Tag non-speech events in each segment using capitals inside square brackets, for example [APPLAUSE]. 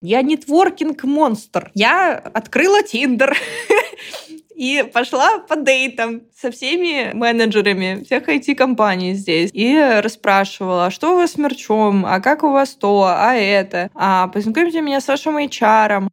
Я нетворкинг-монстр. Я открыла Тиндер [LAUGHS] и пошла по дейтам со всеми менеджерами всех IT-компаний здесь. И расспрашивала, а что у вас с мерчом, а как у вас то, а это, а познакомьте меня с вашим HR.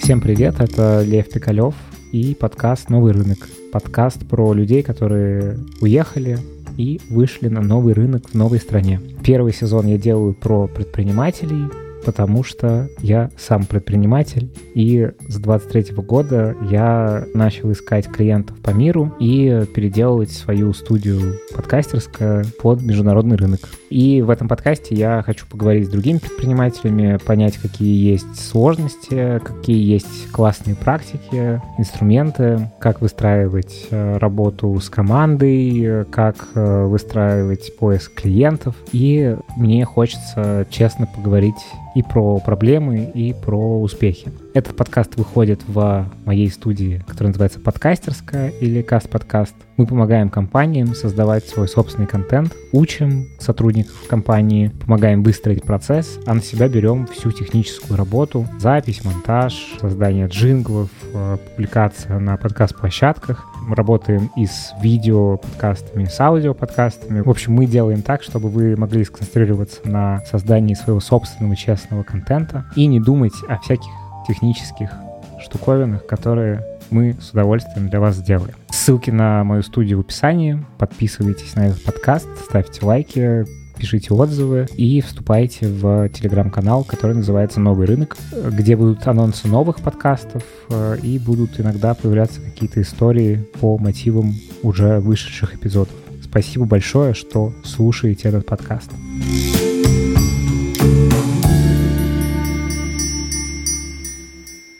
Всем привет, это Лев Пикалев и подкаст «Новый рынок». Подкаст про людей, которые уехали и вышли на новый рынок в новой стране. Первый сезон я делаю про предпринимателей, потому что я сам предприниматель, и с 23 года я начал искать клиентов по миру и переделывать свою студию подкастерская под международный рынок. И в этом подкасте я хочу поговорить с другими предпринимателями, понять, какие есть сложности, какие есть классные практики, инструменты, как выстраивать э, работу с командой, как э, выстраивать поиск клиентов. И мне хочется честно поговорить и про проблемы, и про успехи. Этот подкаст выходит в моей студии, которая называется «Подкастерская» или «Каст-подкаст». Мы помогаем компаниям создавать свой собственный контент, учим сотрудников компании, помогаем выстроить процесс, а на себя берем всю техническую работу, запись, монтаж, создание джинглов, э, публикация на подкаст-площадках. Мы работаем и с видео-подкастами, с аудио-подкастами. В общем, мы делаем так, чтобы вы могли сконцентрироваться на создании своего собственного честного контента и не думать о всяких технических штуковинах, которые мы с удовольствием для вас сделаем. Ссылки на мою студию в описании. Подписывайтесь на этот подкаст, ставьте лайки, пишите отзывы и вступайте в телеграм-канал, который называется «Новый рынок», где будут анонсы новых подкастов э, и будут иногда появляться какие-то истории по мотивам уже вышедших эпизодов. Спасибо большое, что слушаете этот подкаст.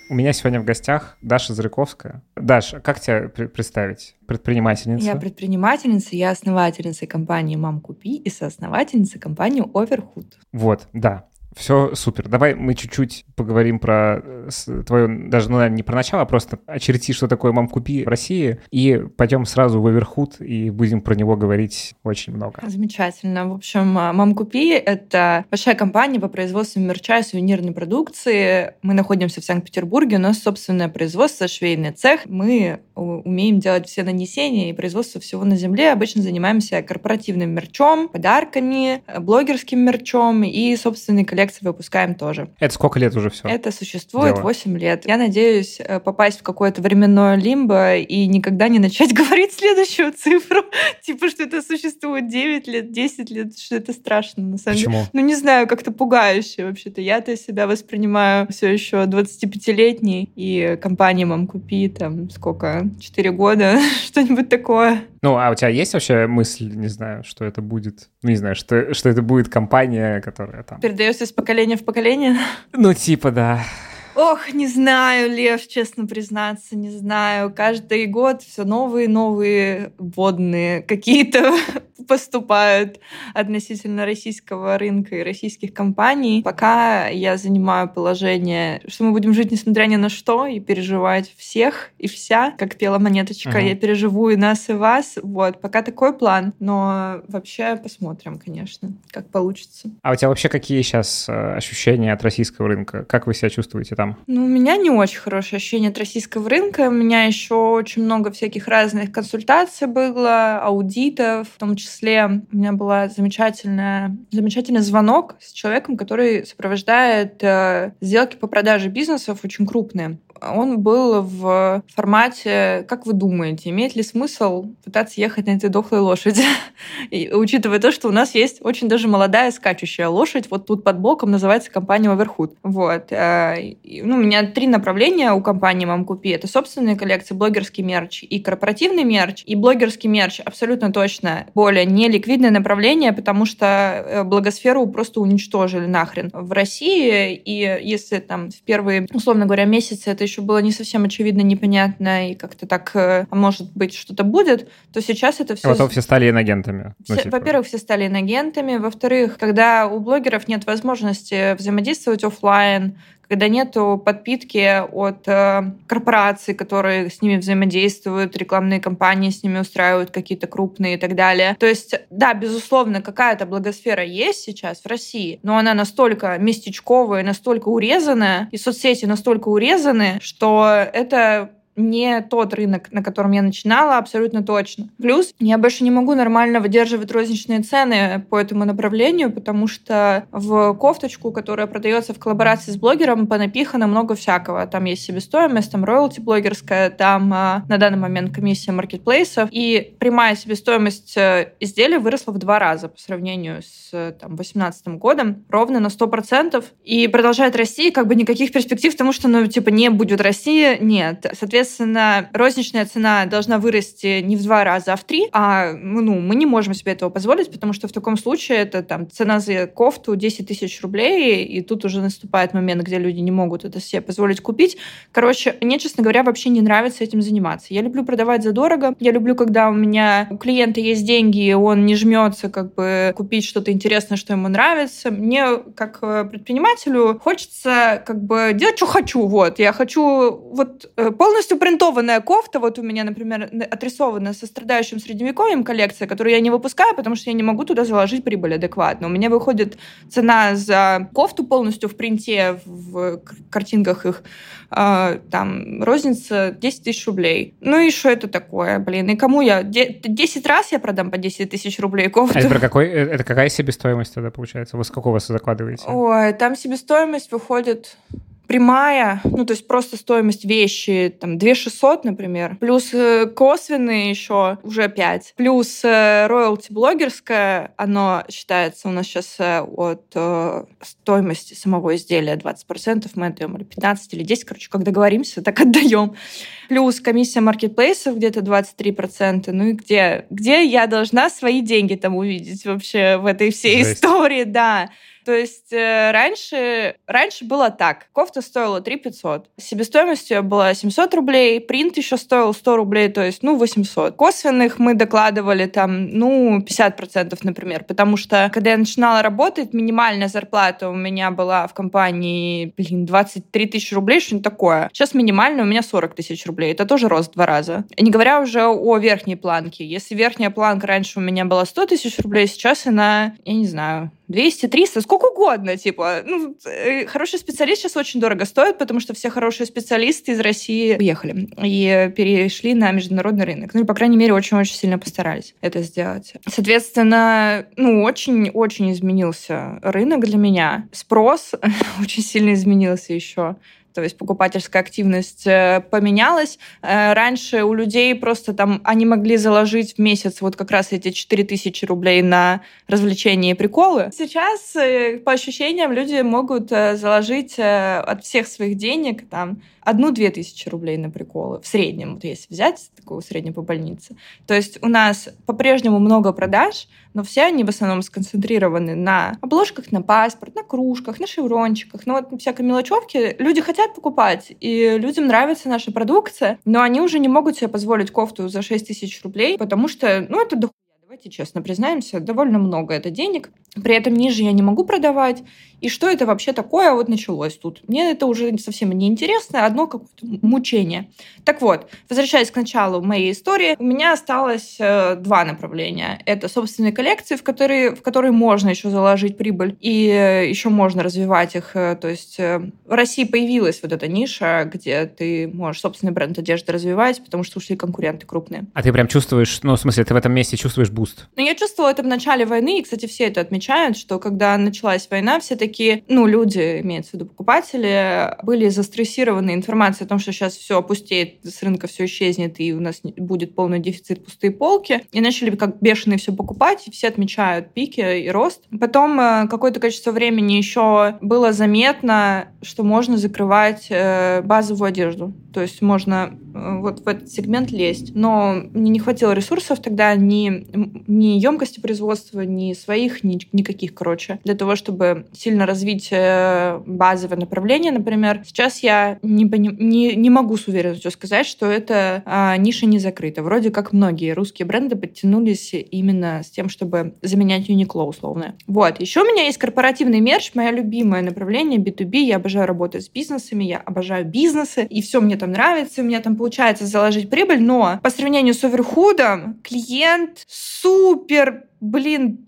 У меня сегодня в гостях Даша Зряковская. Даша, как тебя представить? Предпринимательница? Я предпринимательница, я основательница компании «Мам, купи» и соосновательница компании «Оверхуд». Вот, да. Все супер. Давай мы чуть-чуть поговорим про э, твою, даже, ну, наверное, не про начало, а просто очерети, что такое «Мам, купи» в России, и пойдем сразу в Оверхуд и будем про него говорить очень много. Замечательно. В общем, а, «Мам, купи» — это большая компания по производству мерча и сувенирной продукции. Мы находимся в Санкт-Петербурге, у нас собственное производство, швейный цех. Мы умеем делать все нанесения и производство всего на земле. Обычно занимаемся корпоративным мерчом, подарками, блогерским мерчом и собственной коллекцией коллекции выпускаем тоже. Это сколько лет уже все? Это существует Дело. 8 лет. Я надеюсь э, попасть в какое-то временное лимбо и никогда не начать [LAUGHS] говорить следующую цифру. [LAUGHS] типа, что это существует 9 лет, 10 лет, что это страшно на самом Почему? деле. Ну, не знаю, как-то пугающе вообще-то. Я-то себя воспринимаю все еще 25-летней, и компания «Мам, купи» там сколько? 4 года, [LAUGHS] что-нибудь такое. Ну, а у тебя есть вообще мысль, не знаю, что это будет? Ну, не знаю, что, что это будет компания, которая там... Передается из поколения в поколение? Ну, типа, да. Ох, не знаю, Лев, честно признаться, не знаю. Каждый год все новые новые водные какие-то поступают относительно российского рынка и российских компаний. Пока я занимаю положение, что мы будем жить несмотря ни на что и переживать всех и вся, как пела монеточка, uh-huh. я переживу и нас, и вас. Вот, пока такой план, но вообще посмотрим, конечно, как получится. А у тебя вообще какие сейчас э, ощущения от российского рынка? Как вы себя чувствуете там? там? Ну, у меня не очень хорошее ощущение от российского рынка. У меня еще очень много всяких разных консультаций было, аудитов. В том числе у меня был замечательная, замечательный звонок с человеком, который сопровождает э, сделки по продаже бизнесов очень крупные он был в формате, как вы думаете, имеет ли смысл пытаться ехать на этой дохлой лошади? [LAUGHS] И, учитывая то, что у нас есть очень даже молодая скачущая лошадь, вот тут под боком называется компания Overhood. Вот. Э, ну, у меня три направления у компании Мам Купи. Это собственные коллекции, блогерский мерч и корпоративный мерч. И блогерский мерч абсолютно точно более неликвидное направление, потому что э, благосферу просто уничтожили нахрен в России. И если там в первые, условно говоря, месяцы это еще было не совсем очевидно, непонятно, и как-то так, а может быть, что-то будет, то сейчас это все... А потом все стали инагентами. Ну, типа. Во-первых, все стали инагентами. Во-вторых, когда у блогеров нет возможности взаимодействовать офлайн, когда нету подпитки от э, корпораций, которые с ними взаимодействуют, рекламные кампании с ними устраивают какие-то крупные и так далее. То есть, да, безусловно, какая-то благосфера есть сейчас в России, но она настолько местечковая, настолько урезанная, и соцсети настолько урезаны, что это не тот рынок, на котором я начинала, абсолютно точно. Плюс я больше не могу нормально выдерживать розничные цены по этому направлению, потому что в кофточку, которая продается в коллаборации с блогером, понапихано много всякого. Там есть себестоимость, там роялти блогерская, там а, на данный момент комиссия маркетплейсов, и прямая себестоимость э, изделия выросла в два раза по сравнению с там, 2018 годом, ровно на 100%, и продолжает расти, как бы никаких перспектив, потому что, ну, типа, не будет России, нет. Соответственно, Соответственно, розничная цена должна вырасти не в два раза, а в три. А ну, мы не можем себе этого позволить, потому что в таком случае это там цена за кофту 10 тысяч рублей, и тут уже наступает момент, где люди не могут это себе позволить купить. Короче, мне, честно говоря, вообще не нравится этим заниматься. Я люблю продавать задорого. Я люблю, когда у меня у клиента есть деньги, и он не жмется как бы купить что-то интересное, что ему нравится. Мне, как э, предпринимателю, хочется как бы делать, что хочу. Вот. Я хочу вот э, полностью принтованная кофта, вот у меня, например, отрисована со страдающим средневековьем коллекция, которую я не выпускаю, потому что я не могу туда заложить прибыль адекватно. У меня выходит цена за кофту полностью в принте, в картинках их, э, там, розница 10 тысяч рублей. Ну и что это такое, блин? И кому я? 10 раз я продам по 10 тысяч рублей кофту. А это, про какой, э, это какая себестоимость тогда получается? Вы с какого закладываете? Ой, там себестоимость выходит прямая, ну, то есть просто стоимость вещи, там, 2 600, например, плюс э, косвенные еще уже 5, плюс э, роялти блогерская, оно считается у нас сейчас э, от э, стоимости самого изделия 20%, мы отдаем или 15, или 10, короче, как договоримся, так отдаем. Плюс комиссия маркетплейсов где-то 23%, ну и где, где я должна свои деньги там увидеть вообще в этой всей Жесть. истории, да. То есть э, раньше, раньше было так. Кофта стоила 3 500. Себестоимость ее была 700 рублей, принт еще стоил 100 рублей, то есть, ну, 800. Косвенных мы докладывали там, ну, 50%, например, потому что, когда я начинала работать, минимальная зарплата у меня была в компании, блин, 23 тысячи рублей, что-нибудь такое. Сейчас минимальная у меня 40 тысяч рублей. Это тоже рост в два раза. И не говоря уже о верхней планке. Если верхняя планка раньше у меня была 100 тысяч рублей, сейчас она, я не знаю, 200, 300, сколько угодно, типа. Ну, э, хороший специалист сейчас очень дорого стоит, потому что все хорошие специалисты из России уехали и перешли на международный рынок. Ну, или, по крайней мере, очень-очень сильно постарались это сделать. Соответственно, ну, очень-очень изменился рынок для меня. Спрос [LAUGHS] очень сильно изменился еще то есть покупательская активность э, поменялась. Э, раньше у людей просто там они могли заложить в месяц вот как раз эти 4000 рублей на развлечения и приколы. Сейчас, э, по ощущениям, люди могут заложить от всех своих денег там одну-две тысячи рублей на приколы в среднем, вот если взять такого среднего по больнице. То есть у нас по-прежнему много продаж, но все они в основном сконцентрированы на обложках на паспорт, на кружках, на шеврончиках, ну вот всякой мелочевке. Люди хотят покупать, и людям нравится наша продукция, но они уже не могут себе позволить кофту за 6 тысяч рублей, потому что, ну, это. Давайте честно признаемся, довольно много это денег. При этом ниже я не могу продавать. И что это вообще такое вот началось тут? Мне это уже совсем не интересно, одно какое-то мучение. Так вот, возвращаясь к началу моей истории, у меня осталось э, два направления. Это собственные коллекции, в которые, в которые можно еще заложить прибыль, и э, еще можно развивать их. Э, то есть в России появилась вот эта ниша, где ты можешь собственный бренд одежды развивать, потому что ушли конкуренты крупные. А ты прям чувствуешь, ну, в смысле, ты в этом месте чувствуешь boost? Ну, я чувствовала это в начале войны, и, кстати, все это отмечают, что когда началась война, все такие, ну, люди, имеется в виду покупатели, были застрессированы информацией о том, что сейчас все опустеет, с рынка все исчезнет, и у нас будет полный дефицит, пустые полки. И начали как бешеные все покупать, и все отмечают пики и рост. Потом э, какое-то количество времени еще было заметно, что можно закрывать э, базовую одежду. То есть можно э, вот в этот сегмент лезть. Но мне не хватило ресурсов тогда ни, ни емкости производства, ни своих, ни никаких, короче, для того, чтобы сильно развить э, базовое направление, например. Сейчас я не, не, не могу с уверенностью сказать, что эта а, ниша не закрыта. Вроде как многие русские бренды подтянулись именно с тем, чтобы заменять Uniqlo условно. Вот. Еще у меня есть корпоративный мерч, моя любимое направление B2B. Я обожаю работать с бизнесами, я обожаю бизнесы, и все мне там нравится, у меня там получается заложить прибыль, но по сравнению с оверхудом клиент супер, блин,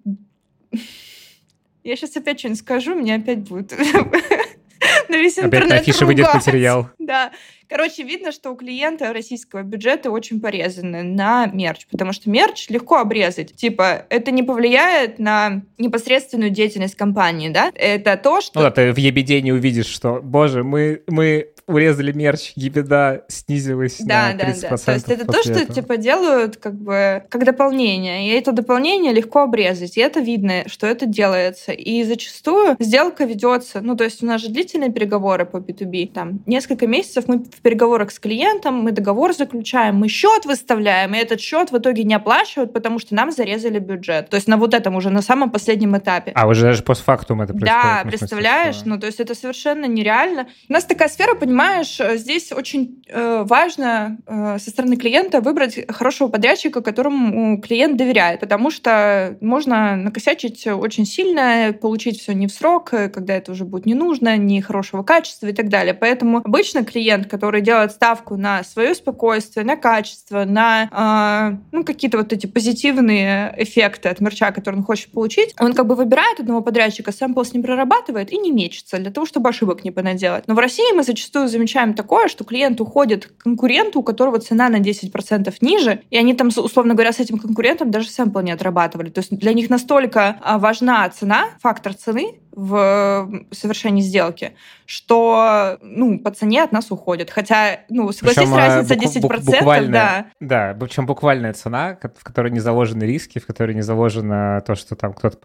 я сейчас опять что-нибудь скажу, мне опять будет [LAUGHS] на весь интернет Опять на афише выйдет материал. Да. Короче, видно, что у клиента российского бюджета очень порезаны на мерч, потому что мерч легко обрезать. Типа, это не повлияет на непосредственную деятельность компании, да? Это то, что... Ну да, ты в ебеде не увидишь, что, боже, мы, мы урезали мерч, ебеда снизилась да, на 30%. Да, да, То есть это то, что этого. типа делают как бы как дополнение. И это дополнение легко обрезать. И это видно, что это делается. И зачастую сделка ведется, ну то есть у нас же длительные переговоры по B2B. Там несколько месяцев мы в переговорах с клиентом, мы договор заключаем, мы счет выставляем, и этот счет в итоге не оплачивают, потому что нам зарезали бюджет. То есть на вот этом уже на самом последнем этапе. А уже даже постфактум это происходит? Да, представляешь? Ну то есть это совершенно нереально. У нас такая сфера, понимаешь, э, здесь очень э, важно э, со стороны клиента выбрать хорошего подрядчика, которому клиент доверяет, потому что можно накосячить очень сильно, получить все не в срок, когда это уже будет не нужно, не хорошего качества и так далее. Поэтому обычно клиент, который делает ставку на свое спокойствие, на качество, на ну, какие-то вот эти позитивные эффекты от мерча, которые он хочет получить, он как бы выбирает одного подрядчика, сэмпл с ним прорабатывает и не мечется для того, чтобы ошибок не понаделать. Но в России мы зачастую замечаем такое, что клиент уходит к конкуренту, у которого цена на 10% ниже, и они там, условно говоря, с этим конкурентом даже сэмпл не отрабатывали. То есть для них настолько а, важна цена, фактор цены в совершении сделки, что ну, по цене от нас уходят. Хотя, ну, согласись, причем, разница бу- 10%, буквальная, да. Да, причем буквальная цена, в которой не заложены риски, в которой не заложено то, что там кто-то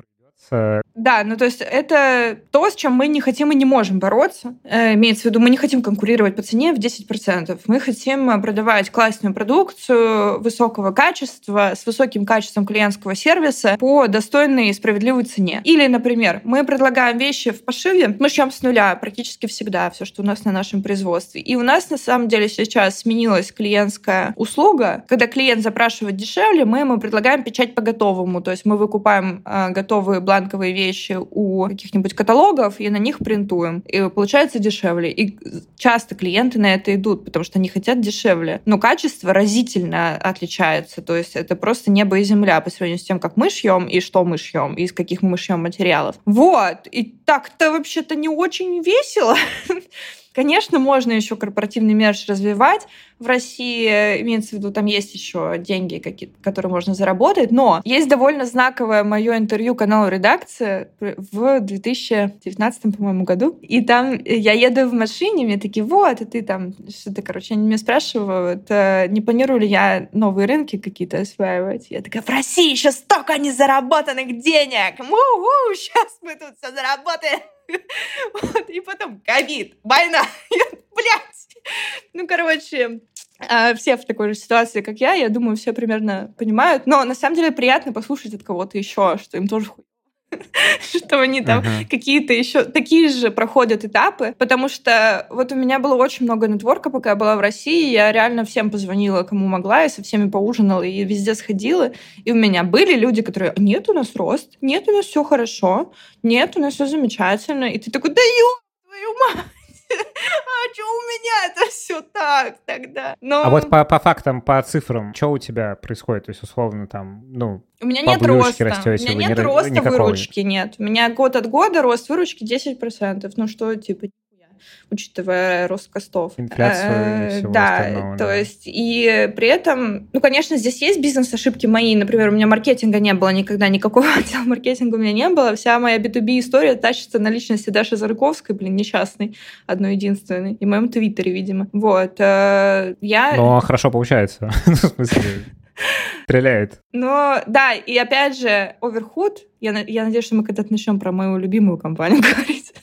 да, ну то есть это то, с чем мы не хотим и не можем бороться. Э, имеется в виду, мы не хотим конкурировать по цене в 10%. Мы хотим продавать классную продукцию высокого качества, с высоким качеством клиентского сервиса по достойной и справедливой цене. Или, например, мы предлагаем вещи в пошиве, мы шьем с нуля практически всегда все, что у нас на нашем производстве. И у нас на самом деле сейчас сменилась клиентская услуга. Когда клиент запрашивает дешевле, мы ему предлагаем печать по готовому. То есть мы выкупаем э, готовые бланковые вещи у каких-нибудь каталогов и на них принтуем. И получается дешевле. И часто клиенты на это идут, потому что они хотят дешевле. Но качество разительно отличается. То есть это просто небо и земля по сравнению с тем, как мы шьем и что мы шьем, и из каких мы шьем материалов. Вот. И так-то вообще-то не очень весело. [LAUGHS] Конечно, можно еще корпоративный мерч развивать. В России, имеется в виду, там есть еще деньги, какие которые можно заработать, но есть довольно знаковое мое интервью каналу «Редакция» в 2019, по-моему, году. И там я еду в машине, мне такие, вот, и ты там, что-то, короче, они меня спрашивают, э, не планирую ли я новые рынки какие-то осваивать. Я такая, в России еще столько незаработанных денег! Му-у, сейчас мы тут все заработаем! Вот, и потом ковид, война. [LAUGHS] Блять. Ну, короче, а, все в такой же ситуации, как я, я думаю, все примерно понимают. Но на самом деле приятно послушать от кого-то еще, что им тоже хуй [LAUGHS] что они там uh-huh. какие-то еще такие же проходят этапы, потому что вот у меня было очень много нетворка, пока я была в России, я реально всем позвонила, кому могла, и со всеми поужинала, и везде сходила, и у меня были люди, которые, нет, у нас рост, нет, у нас все хорошо, нет, у нас все замечательно, и ты такой, да ё, твою мать! А что у меня это все так тогда? Но... А вот по, по фактам, по цифрам, что у тебя происходит? То есть, условно, там, ну, у меня нет роста. Растете, у меня нет роста никакого. выручки, нет. У меня год от года рост выручки 10%. Ну что, типа, учитывая рост костов. Инфляцию и э, всего да, остального. То да. есть, и при этом, ну, конечно, здесь есть бизнес-ошибки мои. Например, у меня маркетинга не было никогда, никакого [LAUGHS] отдела маркетинга у меня не было. Вся моя B2B история тащится на личности Даши Зарыковской, блин, несчастной, одной единственной. И в моем твиттере, видимо. Вот. Э, я... Но хорошо получается. [LAUGHS] Ну, в смысле... Стреляет. Но да, и опять же, Overhood, я, я надеюсь, что мы когда-то начнем про мою любимую компанию [LAUGHS] говорить.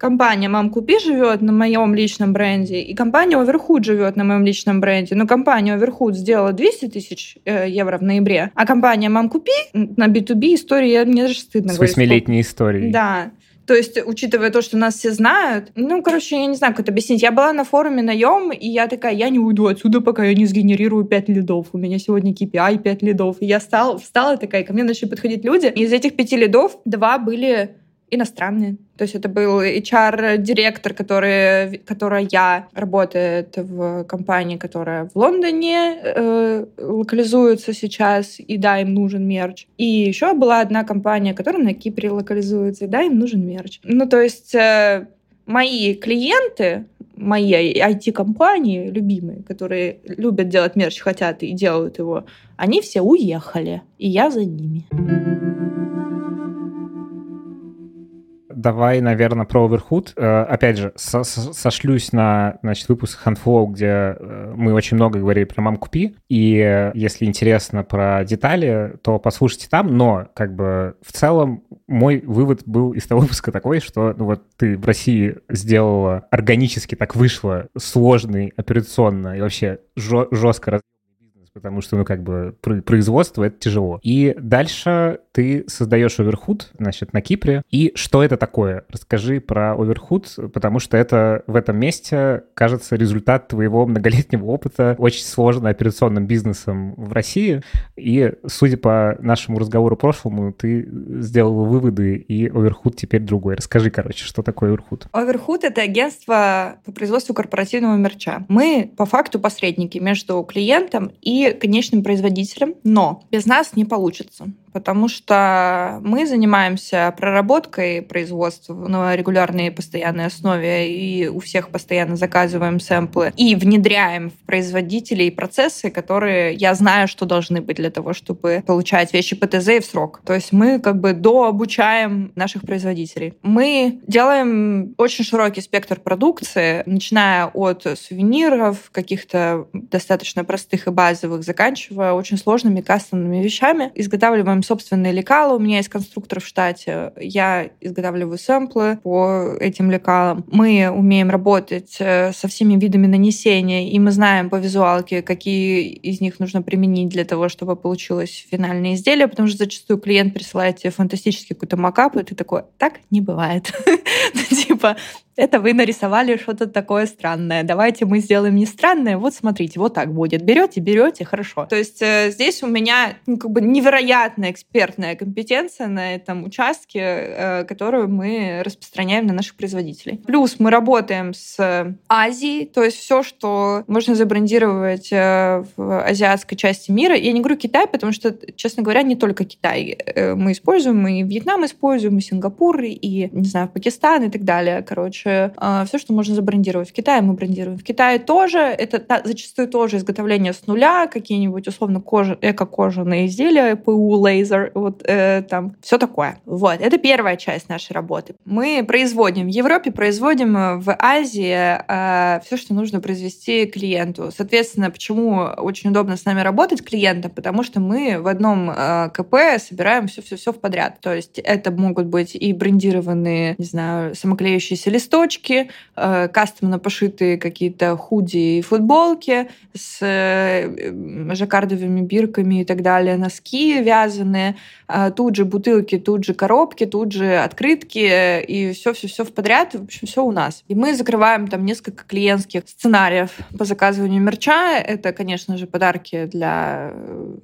Компания «Мам, купи» живет на моем личном бренде, и компания Overhood живет на моем личном бренде. Но компания Overhood сделала 200 тысяч э, евро в ноябре, а компания «Мам, купи» на B2B история, мне даже стыдно С восьмилетней историей. Да. То есть, учитывая то, что нас все знают, ну, короче, я не знаю, как это объяснить. Я была на форуме наем, и я такая, я не уйду отсюда, пока я не сгенерирую 5 лидов. У меня сегодня KPI 5 лидов. И я стала, встала такая, ко мне начали подходить люди. Из этих пяти лидов два были иностранные. То есть это был HR-директор, который, которая работает в компании, которая в Лондоне э, локализуется сейчас, и да, им нужен мерч. И еще была одна компания, которая на Кипре локализуется, и да, им нужен мерч. Ну, то есть э, мои клиенты, мои IT-компании любимые, которые любят делать мерч, хотят и делают его, они все уехали, и я за ними. Давай, наверное, про Overhood. Э, опять же, со сошлюсь на значит, выпуск Handflow, где э, мы очень много говорили про мам купи. И если интересно про детали, то послушайте там. Но, как бы, в целом, мой вывод был из того выпуска такой, что ну, вот ты в России сделала органически так вышло сложный операционно и вообще жестко потому что, ну, как бы, производство — это тяжело. И дальше ты создаешь Overhood, значит, на Кипре. И что это такое? Расскажи про Overhood, потому что это в этом месте, кажется, результат твоего многолетнего опыта очень сложным операционным бизнесом в России. И, судя по нашему разговору прошлому, ты сделал выводы, и Overhood теперь другой. Расскажи, короче, что такое Overhood? Overhood — это агентство по производству корпоративного мерча. Мы, по факту, посредники между клиентом и конечным производителем, но без нас не получится потому что мы занимаемся проработкой производства на регулярной и постоянной основе, и у всех постоянно заказываем сэмплы, и внедряем в производителей процессы, которые я знаю, что должны быть для того, чтобы получать вещи ПТЗ в срок. То есть мы как бы дообучаем наших производителей. Мы делаем очень широкий спектр продукции, начиная от сувениров, каких-то достаточно простых и базовых, заканчивая очень сложными кастомными вещами. Изготавливаем изготавливаем собственные лекала. У меня есть конструктор в штате. Я изготавливаю сэмплы по этим лекалам. Мы умеем работать э, со всеми видами нанесения, и мы знаем по визуалке, какие из них нужно применить для того, чтобы получилось финальное изделие, потому что зачастую клиент присылает тебе фантастический какой-то макап, и ты такой, так не бывает. [LAUGHS] Типа, это вы нарисовали что-то такое странное. Давайте мы сделаем не странное. Вот смотрите, вот так будет. Берете, берете, хорошо. То есть э, здесь у меня ну, как бы невероятная экспертная компетенция на этом участке, э, которую мы распространяем на наших производителей. Плюс мы работаем с Азией, то есть все, что можно забрендировать э, в азиатской части мира. Я не говорю Китай, потому что, честно говоря, не только Китай. Э, мы используем, и Вьетнам используем, и Сингапур, и, не знаю, Пакистан и так далее. Короче, все, что можно забрендировать. В Китае мы брендируем. В Китае тоже, это зачастую тоже изготовление с нуля, какие-нибудь условно кожа, эко-кожаные изделия, ПУ, лазер, вот э, там, все такое. Вот, это первая часть нашей работы. Мы производим в Европе, производим в Азии э, все, что нужно произвести клиенту. Соответственно, почему очень удобно с нами работать клиентам, потому что мы в одном э, КП собираем все-все-все в подряд. То есть это могут быть и брендированные, не знаю, самоклеющиеся листочки, э, кастомно пошитые какие-то худи и футболки с э, жаккардовыми бирками и так далее, носки вязаные, э, тут же бутылки, тут же коробки, тут же открытки и все-все-все в подряд, в общем, все у нас. И мы закрываем там несколько клиентских сценариев по заказыванию мерча. Это, конечно же, подарки для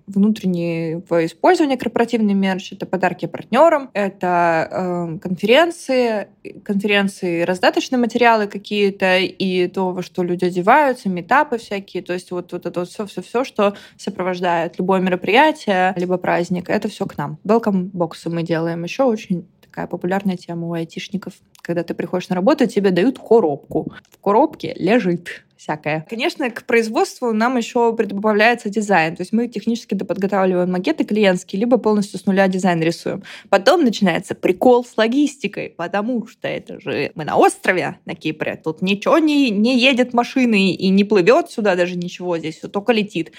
внутреннего использования корпоративный мерч, это подарки партнерам, это э, конференции, конференции раздаточные материалы какие-то, и то, во что люди одеваются, метапы всякие, то есть вот, вот это вот все-все-все, что сопровождает любое мероприятие, либо праздник, это все к нам. Welcome боксы мы делаем. Еще очень такая популярная тема у айтишников. Когда ты приходишь на работу, тебе дают коробку. В коробке лежит всякое. Конечно, к производству нам еще добавляется дизайн. То есть мы технически подготавливаем макеты клиентские, либо полностью с нуля дизайн рисуем. Потом начинается прикол с логистикой, потому что это же мы на острове на Кипре. Тут ничего не, не едет машины и не плывет сюда даже ничего. Здесь все только летит.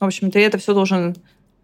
В общем, ты это все должен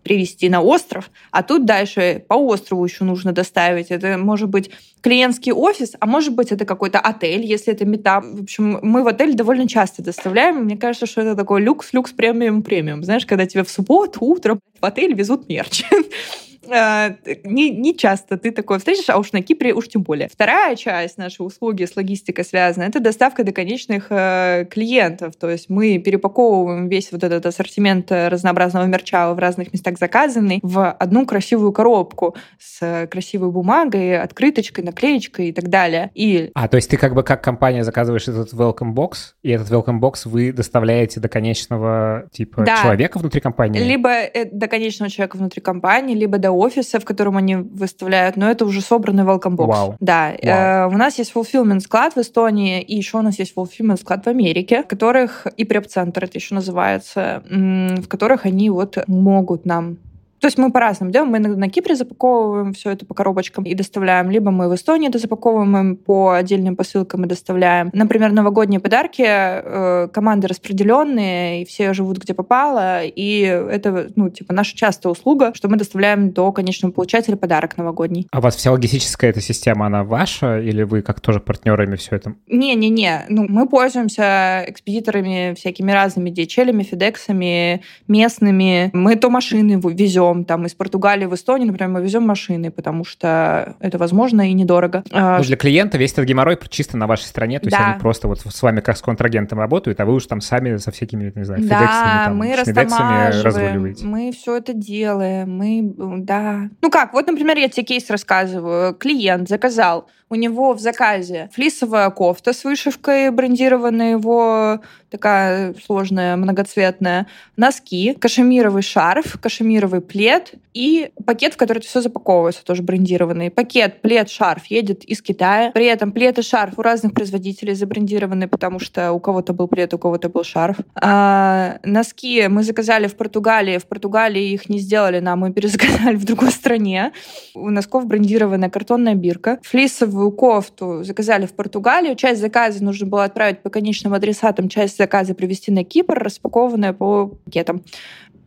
привезти на остров, а тут дальше по острову еще нужно доставить. Это может быть клиентский офис, а может быть это какой-то отель, если это метап. В общем, мы в отель довольно часто доставляем. Мне кажется, что это такой люкс, люкс, премиум, премиум. Знаешь, когда тебе в субботу утром в отель везут мерч. [LAUGHS] А, не, не часто ты такое встретишь, а уж на Кипре уж тем более. Вторая часть нашей услуги с логистикой связана, это доставка до конечных э, клиентов. То есть мы перепаковываем весь вот этот ассортимент разнообразного мерча в разных местах заказанный в одну красивую коробку с красивой бумагой, открыточкой, наклеечкой и так далее. И... А, то есть ты как бы как компания заказываешь этот welcome box, и этот welcome box вы доставляете до конечного типа да. человека внутри компании? Либо э, до конечного человека внутри компании, либо до офиса, в котором они выставляют, но это уже собранный welcome box. Wow. Да. Wow. Э, у нас есть fulfillment склад в Эстонии, и еще у нас есть fulfillment склад в Америке, в которых и преп-центр это еще называется, в которых они вот могут нам то есть мы по-разному делаем. Мы на Кипре запаковываем все это по коробочкам и доставляем. Либо мы в Эстонии это запаковываем по отдельным посылкам и доставляем. Например, новогодние подарки, э, команды распределенные, и все живут где попало. И это, ну, типа, наша частая услуга, что мы доставляем до конечного получателя подарок новогодний. А у вас вся логистическая эта система, она ваша? Или вы как тоже партнерами все это? Не-не-не. Ну, мы пользуемся экспедиторами всякими разными, DHL, Федексами, местными. Мы то машины везем, везем там из Португалии в Эстонию, например, мы везем машины, потому что это возможно и недорого. А, ну, для клиента весь этот геморрой чисто на вашей стране, то есть да. они просто вот с вами как с контрагентом работают, а вы уж там сами со всякими, не знаю, да, там, мы разруливаете. Мы все это делаем, мы, да. Ну как, вот, например, я тебе кейс рассказываю. Клиент заказал у него в заказе флисовая кофта с вышивкой, брендированная его, такая сложная, многоцветная, носки, кашемировый шарф, кашемировый плед и пакет, в который это все запаковывается, тоже брендированный. Пакет, плед, шарф едет из Китая. При этом плед и шарф у разных производителей забрендированы, потому что у кого-то был плед, у кого-то был шарф. А, носки мы заказали в Португалии. В Португалии их не сделали нам, мы [LAUGHS] перезаказали в другой стране. У носков брендированная картонная бирка. Джинсовую кофту заказали в Португалию. Часть заказа нужно было отправить по конечным адресатам, часть заказа привезти на Кипр, распакованная по пакетам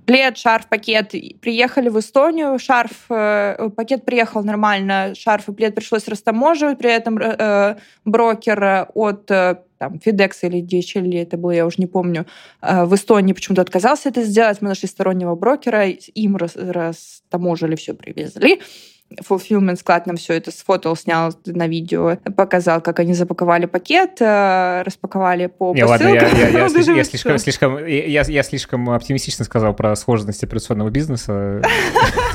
плед, шарф, пакет. Приехали в Эстонию, шарф, э, пакет приехал нормально, шарф и плед пришлось растаможивать, при этом э, брокер от э, там, FedEx или DHL, это было, я уже не помню, э, в Эстонии почему-то отказался это сделать. Мы нашли стороннего брокера, им рас, растаможили, все привезли fulfillment склад нам все это сфотал, снял на видео, показал, как они запаковали пакет, э, распаковали по Не, ладно, я, я, я, [LAUGHS] я, я, слишком, слишком, я, я слишком оптимистично сказал про сложность операционного бизнеса. [LAUGHS]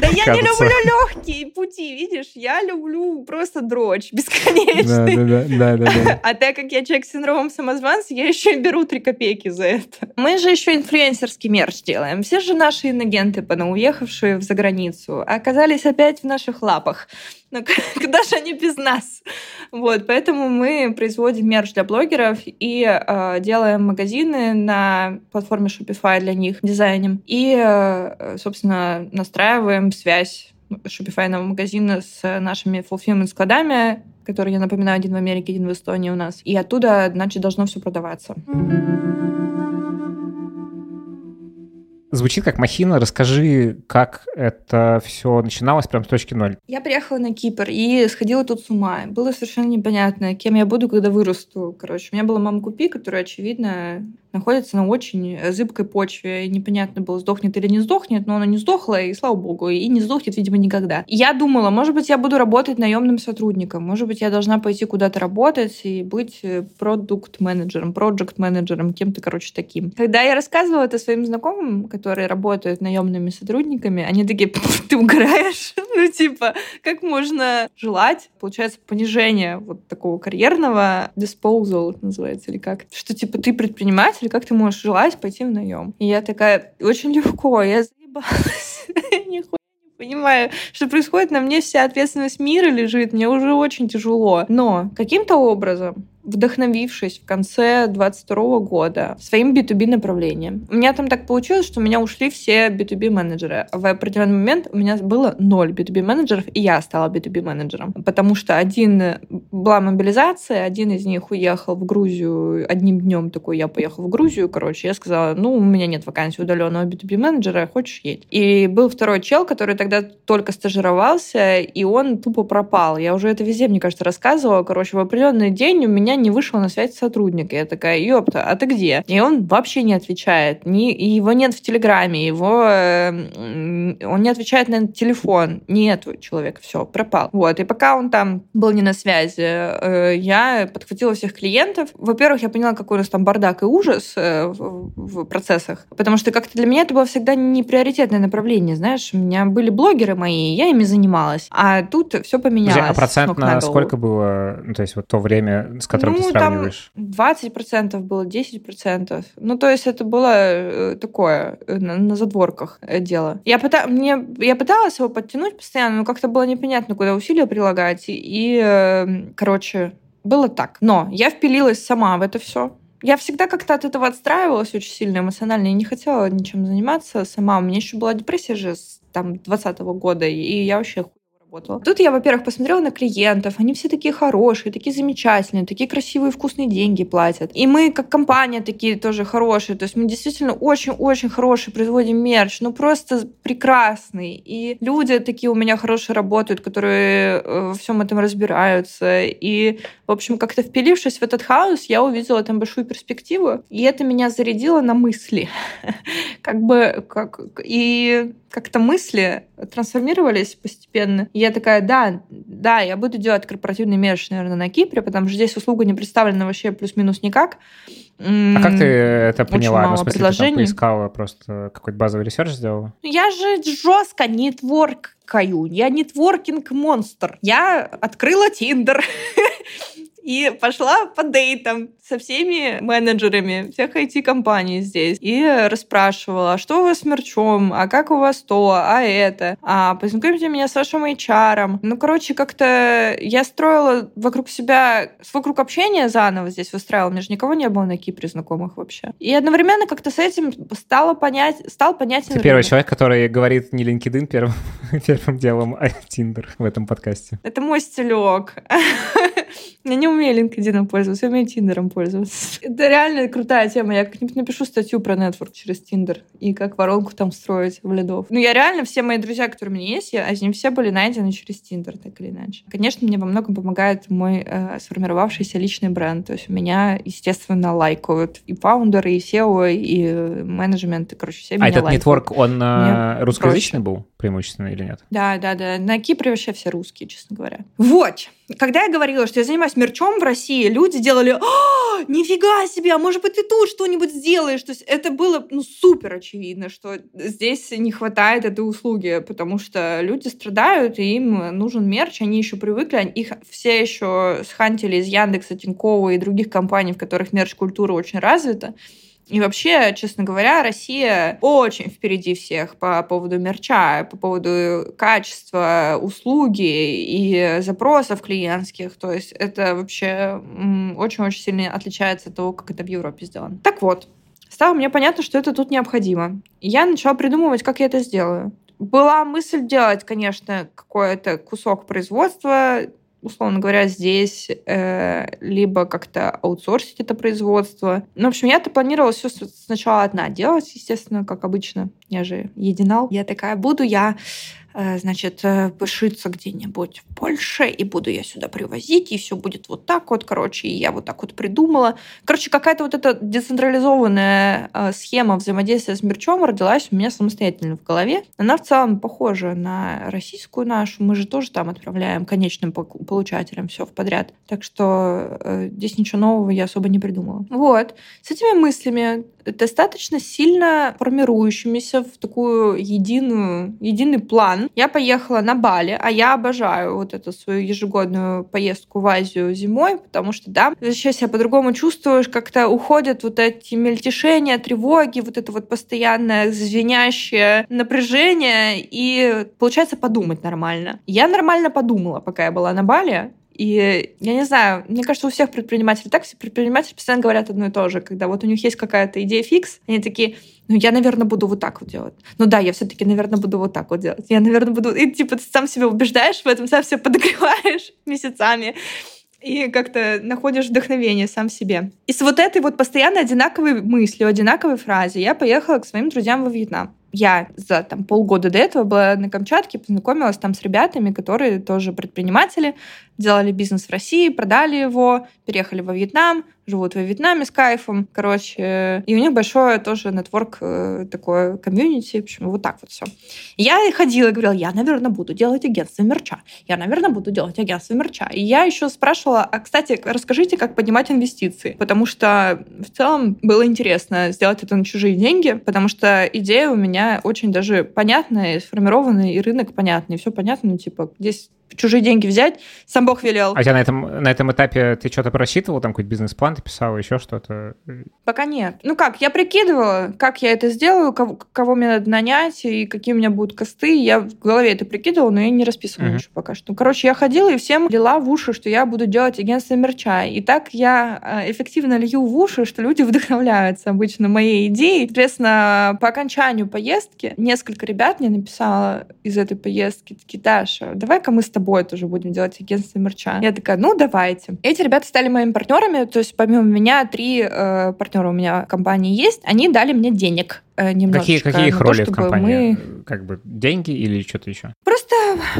Да я не люблю легкие пути, видишь, я люблю просто дрочь бесконечный. Да, да, да. [LAUGHS] А так как я человек с синдромом самозванца, я еще и беру 3 копейки за это. Мы же еще инфлюенсерский мерч делаем. Все же наши инагенты, уехавшие в заграницу, оказались опять в наших лапах. Но [LAUGHS] куда же они без нас? Вот, поэтому мы производим мерч для блогеров и э, делаем магазины на платформе Shopify для них, дизайнем. И, э, собственно, настраиваем связь Shopify магазина с нашими fulfillment складами, которые, я напоминаю, один в Америке, один в Эстонии у нас. И оттуда, значит, должно все продаваться. Звучит как махина. Расскажи, как это все начиналось прям с точки ноль. Я приехала на Кипр и сходила тут с ума. Было совершенно непонятно, кем я буду, когда вырасту. Короче, у меня была мама Купи, которая, очевидно, находится на очень зыбкой почве. И непонятно было, сдохнет или не сдохнет, но она не сдохла, и слава богу, и не сдохнет, видимо, никогда. Я думала, может быть, я буду работать наемным сотрудником, может быть, я должна пойти куда-то работать и быть продукт-менеджером, проект-менеджером, кем-то, короче, таким. Когда я рассказывала это своим знакомым, которые работают наемными сотрудниками, они такие, ты угораешь? [LAUGHS] ну, типа, как можно желать? Получается, понижение вот такого карьерного disposal, называется, или как? Что, типа, ты предприниматель, как ты можешь желать пойти в наем? И я такая, очень легко, я заебалась. [LAUGHS] Нихуя понимаю, что происходит, на мне вся ответственность мира лежит, мне уже очень тяжело. Но каким-то образом вдохновившись в конце 22 года своим B2B направлением. У меня там так получилось, что у меня ушли все B2B менеджеры. В определенный момент у меня было ноль B2B менеджеров, и я стала B2B менеджером. Потому что один была мобилизация, один из них уехал в Грузию одним днем такой, я поехал в Грузию, короче, я сказала, ну, у меня нет вакансии удаленного B2B менеджера, хочешь едь. И был второй чел, который тогда только стажировался, и он тупо пропал. Я уже это везде, мне кажется, рассказывала. Короче, в определенный день у меня не вышел на связь сотрудник. Я такая, ёпта, а ты где? И он вообще не отвечает. Ни, его нет в Телеграме, его... Э, он не отвечает на телефон. Нету человека, все, пропал. Вот. И пока он там был не на связи, э, я подхватила всех клиентов. Во-первых, я поняла, какой у нас там бардак и ужас э, в, в процессах. Потому что как-то для меня это было всегда не приоритетное направление. Знаешь, у меня были блогеры мои, я ими занималась. А тут все поменялось. Подожди, а процентно сколько было, ну, то есть вот то время, с которым ну, ты сравниваешь? Там 20% было, 10%. Ну, то есть это было э, такое э, на, на задворках дело. Я, пыта... Мне... я пыталась его подтянуть постоянно, но как-то было непонятно, куда усилия прилагать. И, э, короче, было так. Но я впилилась сама в это все. Я всегда как-то от этого отстраивалась очень сильно эмоционально. Я не хотела ничем заниматься сама. У меня еще была депрессия же с там 20 года, и я вообще работала. Тут я, во-первых, посмотрела на клиентов. Они все такие хорошие, такие замечательные, такие красивые, вкусные деньги платят. И мы, как компания, такие тоже хорошие. То есть мы действительно очень-очень хороший производим мерч. Ну, просто прекрасный. И люди такие у меня хорошие работают, которые э, во всем этом разбираются. И, в общем, как-то впилившись в этот хаос, я увидела там большую перспективу. И это меня зарядило на мысли. [LAUGHS] Как бы, как... И как-то мысли трансформировались постепенно. И я такая, да, да, я буду делать корпоративный мерч, наверное, на Кипре, потому что здесь услуга не представлена вообще плюс-минус никак. А как ты это поняла? Ну, в смысле, ты там поискала, просто какой-то базовый research сделала? Я же жестко нетворкаю. Я нетворкинг-монстр. Я открыла Тиндер. [LAUGHS] и пошла по дейтам со всеми менеджерами всех IT-компаний здесь. И расспрашивала, а что у вас с мерчом, а как у вас то, а это, а познакомьте меня с вашим HR. Ну, короче, как-то я строила вокруг себя, вокруг общения заново здесь выстраивала. У меня же никого не было на Кипре знакомых вообще. И одновременно как-то с этим стало понять, стал понятен Ты первый человек, который говорит не LinkedIn первым, [LAUGHS] первым делом, а Tinder в этом подкасте. Это мой стилек. [LAUGHS] Я не умею LinkedIn пользоваться, я умею Тиндером пользоваться. Это реально крутая тема. Я как-нибудь напишу статью про нетворк через Тиндер и как воронку там строить в лидов. Ну, я реально, все мои друзья, которые у меня есть, я, они все были найдены через Тиндер, так или иначе. Конечно, мне во многом помогает мой э, сформировавшийся личный бренд. То есть у меня, естественно, лайкают и фаундеры, и SEO, и менеджмент, и, короче, все а меня этот лайкают. нетворк, он э, русскоязычный проще. был преимущественно или нет? Да, да, да. На Кипре вообще все русские, честно говоря. Вот. Когда я говорила, что я занимаюсь мерчом в России, люди делали «А, нифига себе, а может быть ты тут что-нибудь сделаешь?» То есть это было ну, супер очевидно, что здесь не хватает этой услуги, потому что люди страдают, и им нужен мерч, они еще привыкли, их все еще схантили из Яндекса, Тинькова и других компаний, в которых мерч-культура очень развита. И вообще, честно говоря, Россия очень впереди всех по поводу мерча, по поводу качества услуги и запросов клиентских. То есть это вообще очень-очень сильно отличается от того, как это в Европе сделано. Так вот, стало мне понятно, что это тут необходимо. Я начала придумывать, как я это сделаю. Была мысль делать, конечно, какой-то кусок производства, условно говоря, здесь, э, либо как-то аутсорсить это производство. Ну, в общем, я-то планировала все сначала одна делать, естественно, как обычно. Я же единал. Я такая, буду я Э, значит, э, пошиться где-нибудь в Польше, и буду я сюда привозить, и все будет вот так вот, короче, и я вот так вот придумала. Короче, какая-то вот эта децентрализованная э, схема взаимодействия с мерчом родилась у меня самостоятельно в голове. Она в целом похожа на российскую нашу. Мы же тоже там отправляем конечным получателям все в подряд. Так что здесь ничего нового я особо не придумала. Вот. С этими мыслями достаточно сильно формирующимися в такую единую, единый план. Я поехала на Бали, а я обожаю вот эту свою ежегодную поездку в Азию зимой, потому что, да, сейчас себя по-другому чувствуешь, как-то уходят вот эти мельтешения, тревоги, вот это вот постоянное звенящее напряжение, и получается подумать нормально. Я нормально подумала, пока я была на Бали, И я не знаю, мне кажется, у всех предпринимателей так, все предприниматели постоянно говорят одно и то же, когда вот у них есть какая-то идея фикс, они такие, ну, я, наверное, буду вот так вот делать. Ну да, я все-таки, наверное, буду вот так вот делать. Я, наверное, буду... И типа ты сам себя убеждаешь в этом, сам себя подогреваешь [LAUGHS] месяцами и как-то находишь вдохновение сам себе. И с вот этой вот постоянно одинаковой мыслью, одинаковой фразе я поехала к своим друзьям во Вьетнам я за там, полгода до этого была на Камчатке, познакомилась там с ребятами, которые тоже предприниматели, делали бизнес в России, продали его, переехали во Вьетнам, живут во Вьетнаме с кайфом, короче. И у них большое тоже нетворк, э, такое комьюнити, в общем, вот так вот все. Я ходила и говорила, я, наверное, буду делать агентство мерча. Я, наверное, буду делать агентство мерча. И я еще спрашивала, а, кстати, расскажите, как поднимать инвестиции, потому что в целом было интересно сделать это на чужие деньги, потому что идея у меня очень даже понятная, сформированная, и рынок понятный, все понятно, ну, типа, здесь чужие деньги взять, сам Бог велел. А тебя на этом, на этом этапе ты что-то просчитывал, там какой-то бизнес-план ты писал, еще что-то? Пока нет. Ну как, я прикидывала, как я это сделаю, кого, кого мне надо нанять и какие у меня будут косты. Я в голове это прикидывала, но я не расписывала uh-huh. еще пока что. Короче, я ходила и всем лила в уши, что я буду делать агентство мерча. И так я э, эффективно лью в уши, что люди вдохновляются обычно моей идеей. Соответственно, по окончанию поездки несколько ребят мне написало из этой поездки, такие, Даша, давай-ка мы с тобой тоже будем делать агентство мерча. Я такая, ну, давайте. Эти ребята стали моими партнерами, то есть помимо меня три э, партнера у меня компании есть, они дали мне денег немножечко. Какие, какие их роли в компании? Мы... Как бы деньги или что-то еще? Просто,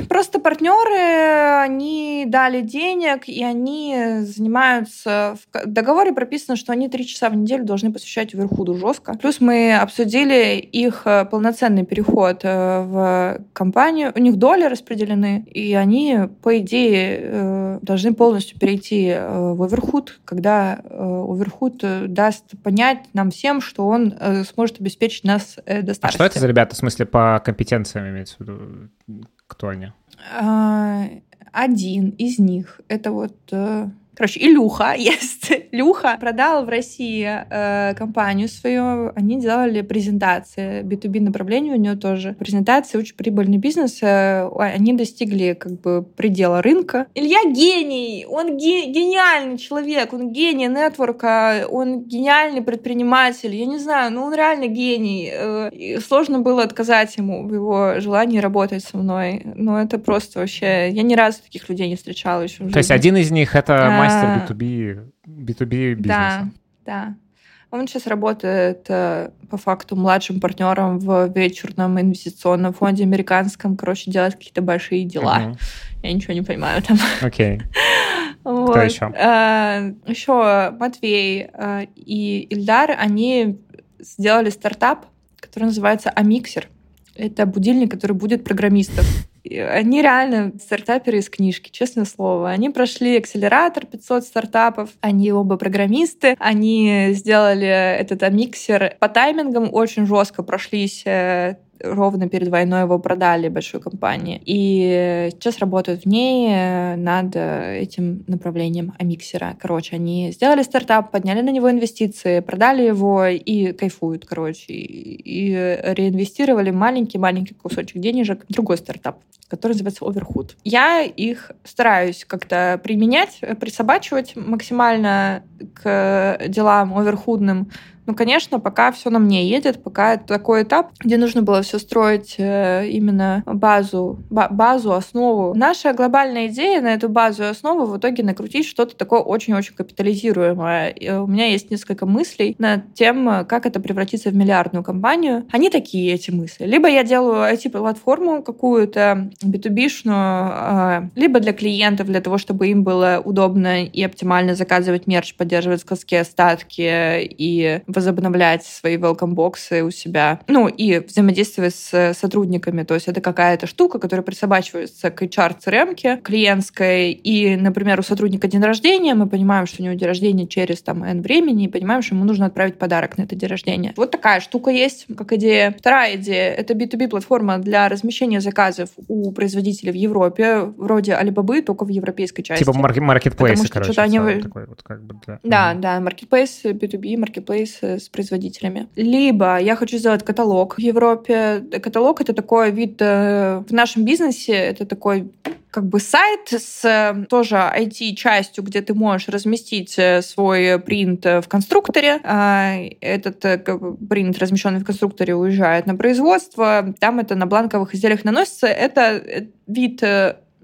просто партнеры, они дали денег, и они занимаются... В договоре прописано, что они три часа в неделю должны посвящать верхуду жестко. Плюс мы обсудили их э, полноценный переход э, в компанию. У них доли распределены, и они, по идее, должны полностью перейти в Оверхуд, когда Оверхуд даст понять нам всем, что он сможет обеспечить обеспечить нас э, до А что это за ребята, в смысле, по компетенциям имеется в виду? Кто они? А, один из них — это вот э, Короче, Илюха [LAUGHS] есть. Люха продал в России э, компанию свою. Они делали презентации B2B направления у нее тоже. Презентации очень прибыльный бизнес. Э, они достигли как бы предела рынка. Илья гений! Он ге- гениальный человек. Он гений нетворка. Он гениальный предприниматель. Я не знаю, ну он реально гений. Э, сложно было отказать ему в его желании работать со мной. Но это просто вообще... Я ни разу таких людей не встречала еще в жизни. То есть один из них — это мастер B2B, B2B бизнеса. Да, да. Он сейчас работает э, по факту младшим партнером в вечерном инвестиционном фонде американском. Короче, делает какие-то большие дела. Uh-huh. Я ничего не понимаю там. Окей. [LAUGHS] Okay. Вот. Кто еще? А, еще Матвей а, и Ильдар, они сделали стартап, который называется Амиксер. Это будильник, который будет программистов. Они реально стартаперы из книжки, честное слово. Они прошли акселератор 500 стартапов, они оба программисты, они сделали этот миксер по таймингам очень жестко прошлись э, ровно перед войной его продали большой компании. И сейчас работают в ней э, над этим направлением Амиксера. Короче, они сделали стартап, подняли на него инвестиции, продали его и кайфуют, короче. И реинвестировали маленький-маленький кусочек денежек в другой стартап который называется Overhood. Я их стараюсь как-то применять, присобачивать максимально к делам оверхудным, ну, конечно, пока все на мне едет, пока это такой этап, где нужно было все строить э, именно базу, базу, основу. Наша глобальная идея на эту базу и основу в итоге накрутить что-то такое очень-очень капитализируемое. И у меня есть несколько мыслей над тем, как это превратится в миллиардную компанию. Они такие, эти мысли. Либо я делаю IT-платформу какую-то, B2B-шную, а, либо для клиентов, для того, чтобы им было удобно и оптимально заказывать мерч, поддерживать складские остатки и возобновлять свои welcome-боксы у себя, ну, и взаимодействовать с сотрудниками. То есть это какая-то штука, которая присобачивается к HR-CRM клиентской, и, например, у сотрудника день рождения, мы понимаем, что у него день рождения через там N времени, и понимаем, что ему нужно отправить подарок на это день рождения. Вот такая штука есть, как идея. Вторая идея — это B2B-платформа для размещения заказов у производителей в Европе, вроде Alibaba, только в европейской части. Типа маркетплейсы, короче. Они... Такой вот как бы для... Да, да, маркетплейс, B2B, маркетплейс с производителями. Либо я хочу сделать каталог в Европе. Каталог — это такой вид э, в нашем бизнесе, это такой как бы сайт с тоже IT-частью, где ты можешь разместить свой принт в конструкторе. А, этот принт, размещенный в конструкторе, уезжает на производство. Там это на бланковых изделиях наносится. Это вид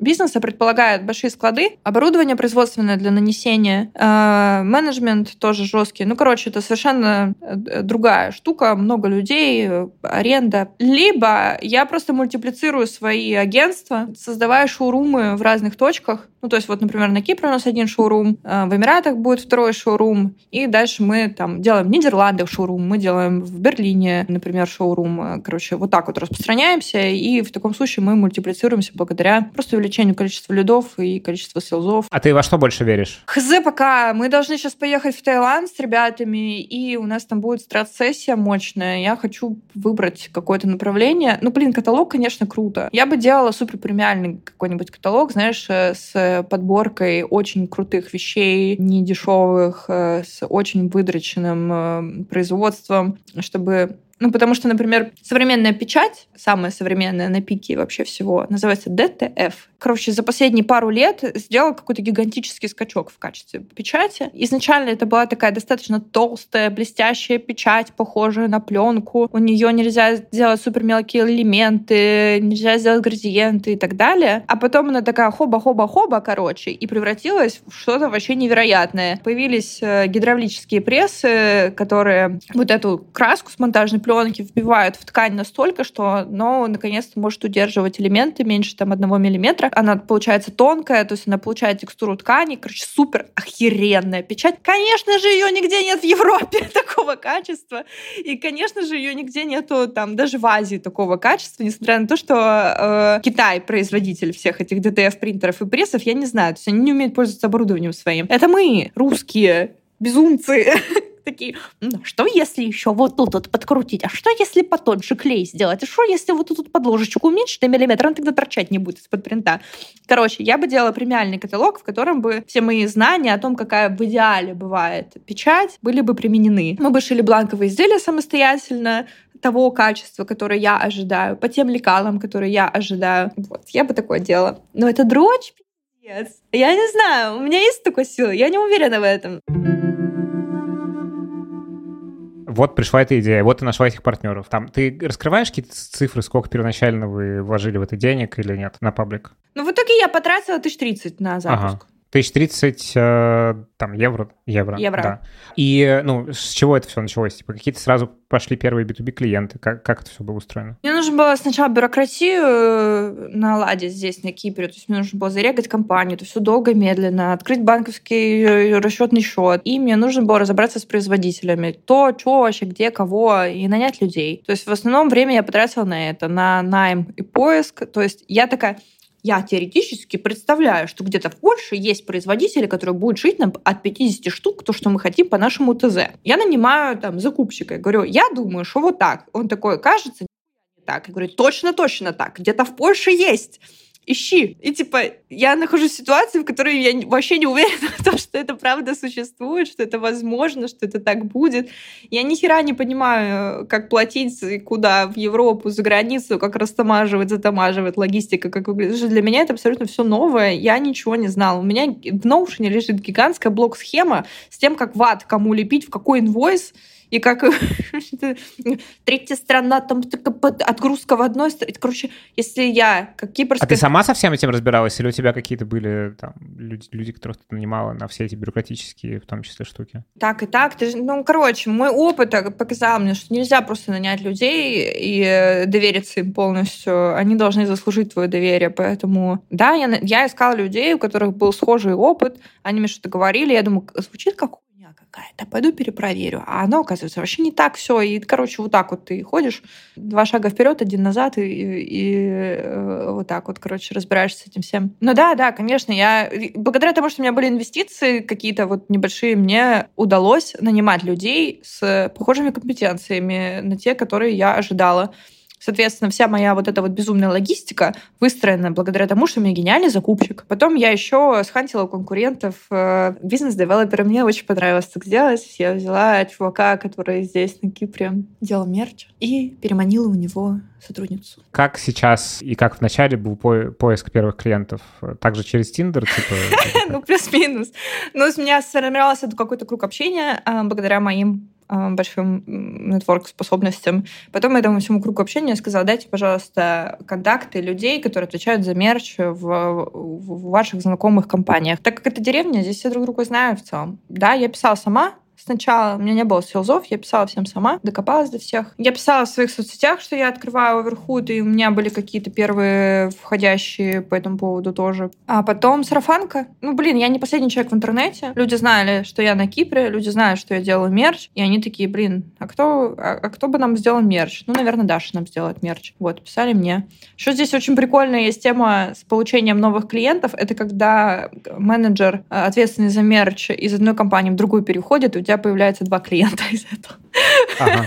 бизнеса предполагает большие склады, оборудование производственное для нанесения, э, менеджмент тоже жесткий. Ну, короче, это совершенно э, другая штука, много людей, аренда. Либо я просто мультиплицирую свои агентства, создавая шоурумы в разных точках. Ну, то есть вот, например, на Кипре у нас один шоурум, э, в Эмиратах будет второй шоурум, и дальше мы там делаем в Нидерландах шоурум, мы делаем в Берлине, например, шоурум. Короче, вот так вот распространяемся, и в таком случае мы мультиплицируемся благодаря просто увеличению увеличению количества лидов и количества селзов. А ты во что больше веришь? Хз пока. Мы должны сейчас поехать в Таиланд с ребятами, и у нас там будет страт-сессия мощная. Я хочу выбрать какое-то направление. Ну, блин, каталог, конечно, круто. Я бы делала супер премиальный какой-нибудь каталог, знаешь, э, с подборкой очень крутых вещей, недешевых, э, с очень выдроченным э, производством, чтобы ну, потому что, например, современная печать, самая современная на пике вообще всего, называется DTF. Короче, за последние пару лет сделал какой-то гигантический скачок в качестве печати. Изначально это была такая достаточно толстая, блестящая печать, похожая на пленку. У нее нельзя сделать супер мелкие элементы, нельзя сделать градиенты и так далее. А потом она такая хоба-хоба-хоба, короче, и превратилась в что-то вообще невероятное. Появились э, гидравлические прессы, которые вот эту краску с монтажной пленки вбивают в ткань настолько, что оно наконец-то может удерживать элементы меньше там одного миллиметра. Она получается тонкая, то есть она получает текстуру ткани. Короче, супер охеренная печать. Конечно же, ее нигде нет в Европе [LAUGHS] такого качества. И, конечно же, ее нигде нету там даже в Азии такого качества, несмотря на то, что э, Китай производитель всех этих DTF принтеров и прессов, я не знаю, то есть они не умеют пользоваться оборудованием своим. Это мы, русские, безумцы, [LAUGHS] такие, ну, что если еще вот тут вот подкрутить, а что если потоньше клей сделать, а что если вот тут подложечку уменьшить на миллиметр, он тогда торчать не будет из-под принта. Короче, я бы делала премиальный каталог, в котором бы все мои знания о том, какая в идеале бывает печать, были бы применены. Мы бы шили бланковые изделия самостоятельно, того качества, которое я ожидаю, по тем лекалам, которые я ожидаю. Вот, я бы такое делала. Но это дрочь, пиздец. Я не знаю, у меня есть такой сила, я не уверена в этом вот пришла эта идея, вот ты нашла этих партнеров. Там ты раскрываешь какие-то цифры, сколько первоначально вы вложили в это денег или нет на паблик? Ну, в итоге я потратила тысяч тридцать на запуск. Ага. Тысяч тридцать э, там евро, евро. Евро. Да. И ну с чего это все началось? Типа какие-то сразу пошли первые B2B клиенты? Как, как это все было устроено? Мне нужно было сначала бюрократию э, наладить здесь, на Кипре. То есть мне нужно было зарегать компанию. Это все долго, медленно. Открыть банковский э, расчетный счет. И мне нужно было разобраться с производителями. То, что вообще, где, кого. И нанять людей. То есть в основном время я потратила на это. На найм и поиск. То есть я такая я теоретически представляю, что где-то в Польше есть производители, которые будут шить нам от 50 штук то, что мы хотим по нашему ТЗ. Я нанимаю там закупщика и говорю, я думаю, что вот так. Он такой, кажется, так. Я говорю, точно, точно так. Где-то в Польше есть ищи. И типа я нахожусь в ситуации, в которой я вообще не уверена в том, что это правда существует, что это возможно, что это так будет. Я ни хера не понимаю, как платить, куда, в Европу, за границу, как растамаживать, затамаживать, логистика, как выглядит. Для меня это абсолютно все новое, я ничего не знала. У меня в Notion лежит гигантская блок-схема с тем, как ват кому лепить, в какой инвойс, и как [LAUGHS] третья страна, там отгрузка в одной стороне. Короче, если я, как кипрская... А ты сама со всем этим разбиралась? Или у тебя какие-то были там люди, люди которых ты нанимала на все эти бюрократические, в том числе, штуки? Так и так. Ты, ну, короче, мой опыт показал мне, что нельзя просто нанять людей и довериться им полностью. Они должны заслужить твое доверие. Поэтому, да, я, я искала людей, у которых был схожий опыт. Они мне что-то говорили. Я думаю, звучит как какая-то, пойду перепроверю. А оно, оказывается, вообще не так все. И, короче, вот так вот ты ходишь, два шага вперед, один назад, и, и, э, вот так вот, короче, разбираешься с этим всем. Ну да, да, конечно, я... Благодаря тому, что у меня были инвестиции какие-то вот небольшие, мне удалось нанимать людей с похожими компетенциями на те, которые я ожидала. Соответственно, вся моя вот эта вот безумная логистика выстроена благодаря тому, что у меня гениальный закупщик. Потом я еще схантила у конкурентов э, бизнес-девелопера. Мне очень понравилось так сделать. Я взяла чувака, который здесь на Кипре делал мерч, и переманила у него сотрудницу. Как сейчас и как в начале был по поиск первых клиентов? Также через Тиндер? Типа, [LAUGHS] ну, плюс-минус. Ну, у меня сформировался какой-то круг общения а, благодаря моим большим нетворк-способностям. Потом этому всему кругу общения сказала, дайте, пожалуйста, контакты людей, которые отвечают за мерч в, в ваших знакомых компаниях. Так как это деревня, здесь все друг друга знают в целом. Да, я писала сама, Сначала у меня не было селзов, я писала всем сама, докопалась до всех. Я писала в своих соцсетях, что я открываю оверхуд, и у меня были какие-то первые входящие по этому поводу тоже. А потом сарафанка. Ну, блин, я не последний человек в интернете. Люди знали, что я на Кипре, люди знают, что я делаю мерч, и они такие, блин, а кто, а, а кто бы нам сделал мерч? Ну, наверное, Даша нам сделает мерч. Вот, писали мне. Что здесь очень прикольная есть тема с получением новых клиентов, это когда менеджер, э, ответственный за мерч из одной компании в другую переходит, у тебя появляется два клиента из этого. Ага.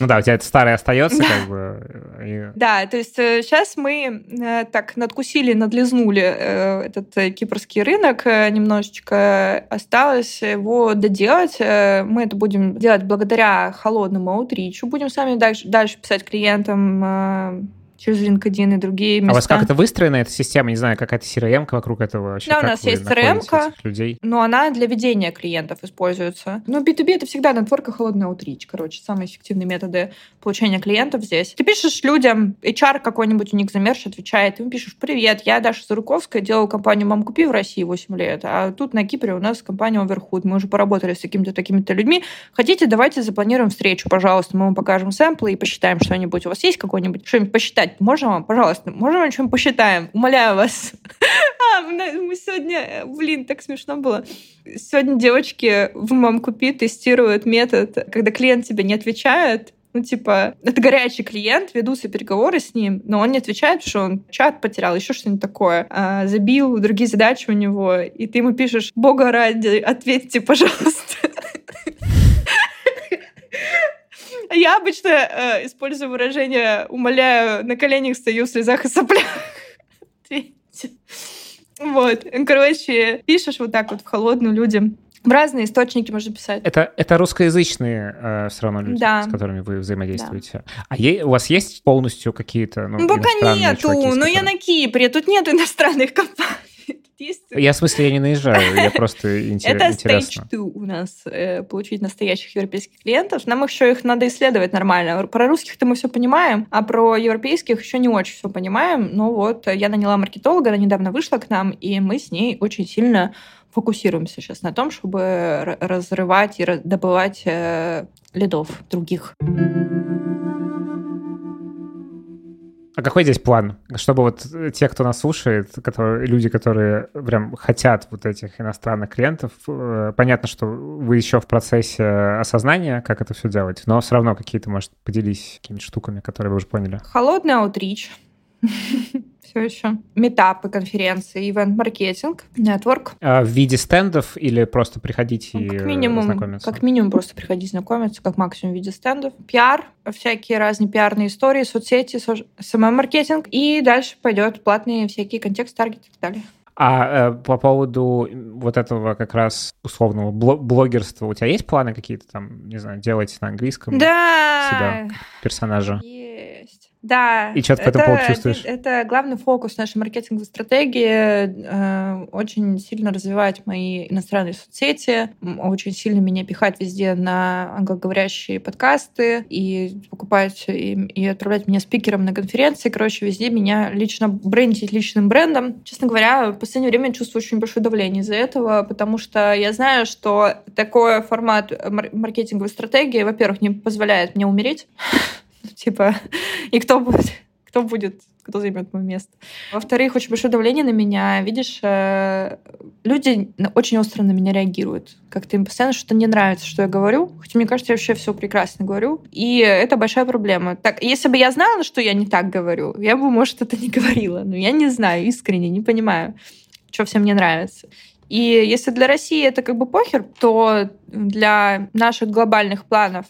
Ну да, у тебя это старое остается, как бы. И... Да, то есть сейчас э, мы э, так надкусили, надлизнули этот кипрский рынок немножечко. Осталось его доделать. Мы это будем делать благодаря холодному аутричу. Будем сами дальше, дальше писать клиентам через LinkedIn и другие места. А у вас как это выстроена, эта система? Не знаю, какая-то CRM вокруг этого вообще? Да, у нас есть CRM, людей? но она для ведения клиентов используется. Ну, B2B — это всегда нетворка холодный аутрич, короче, самые эффективные методы получения клиентов здесь. Ты пишешь людям, HR какой-нибудь у них замерш отвечает, ты ему пишешь, привет, я Даша Заруковская, делаю компанию «Мам, купи» в России 8 лет, а тут на Кипре у нас компания Overhood, мы уже поработали с какими-то такими-то людьми. Хотите, давайте запланируем встречу, пожалуйста, мы вам покажем сэмплы и посчитаем что-нибудь. У вас есть какой-нибудь, что-нибудь посчитать? Можно вам, пожалуйста, можно вам что-нибудь посчитаем? Умоляю вас. [LAUGHS] а, мы сегодня, блин, так смешно было. Сегодня девочки в Мам Купи тестируют метод, когда клиент тебе не отвечает, ну, типа, это горячий клиент, ведутся переговоры с ним, но он не отвечает, что он чат потерял, еще что-нибудь такое, а, забил другие задачи у него, и ты ему пишешь, бога ради, ответьте, пожалуйста. Я обычно э, использую выражение «умоляю, на коленях стою в слезах и соплях». Вот. Короче, пишешь вот так вот в холодную людям. В разные источники можно писать. Это, это русскоязычные э, все равно люди, да. с которыми вы взаимодействуете. Да. А е- у вас есть полностью какие-то ну, ну Пока нету, но которыми... я на Кипре, тут нет иностранных компаний [LAUGHS] действует. Я в смысле, я не наезжаю, я [LAUGHS] просто интересно. Это stage two у нас, э, получить настоящих европейских клиентов. Нам еще их надо исследовать нормально. Про русских-то мы все понимаем, а про европейских еще не очень все понимаем. Но вот я наняла маркетолога, она недавно вышла к нам, и мы с ней очень сильно фокусируемся сейчас на том, чтобы разрывать и добывать э, лидов других. А какой здесь план? Чтобы вот те, кто нас слушает, которые, люди, которые прям хотят вот этих иностранных клиентов, э, понятно, что вы еще в процессе осознания, как это все делать, но все равно какие-то, может, поделись какими-то штуками, которые вы уже поняли. Холодный аутрич. [LAUGHS] все еще. Метапы, конференции, ивент-маркетинг, нетворк. А в виде стендов или просто приходить ну, и как минимум, знакомиться? Как минимум просто приходить знакомиться, как максимум в виде стендов. Пиар, всякие разные пиарные истории, соцсети, SMM-маркетинг. И дальше пойдет платные всякие контекст, таргет и так далее. А э, по поводу вот этого как раз условного блогерства, у тебя есть планы какие-то там, не знаю, делать на английском да. себя, персонажа? Есть. Да. И что ты по этому поводу чувствуешь? Это, это главный фокус нашей маркетинговой стратегии. Э, очень сильно развивать мои иностранные соцсети, очень сильно меня пихать везде на англоговорящие подкасты и покупать и, и отправлять меня спикером на конференции. Короче, везде меня лично брендить личным брендом. Честно говоря, в последнее время чувствую очень большое давление из-за этого, потому что я знаю, что такой формат маркетинговой стратегии, во-первых, не позволяет мне умереть. [LAUGHS] Типа, и кто будет? Кто будет? Кто займет мое место? Во-вторых, очень большое давление на меня. Видишь, э, люди очень остро на меня реагируют. Как-то им постоянно что-то не нравится, что я говорю. Хотя мне кажется, я вообще все прекрасно говорю. И это большая проблема. Так, если бы я знала, что я не так говорю, я бы, может, это не говорила. Но я не знаю, искренне не понимаю, что всем не нравится. И если для России это как бы похер, то для наших глобальных планов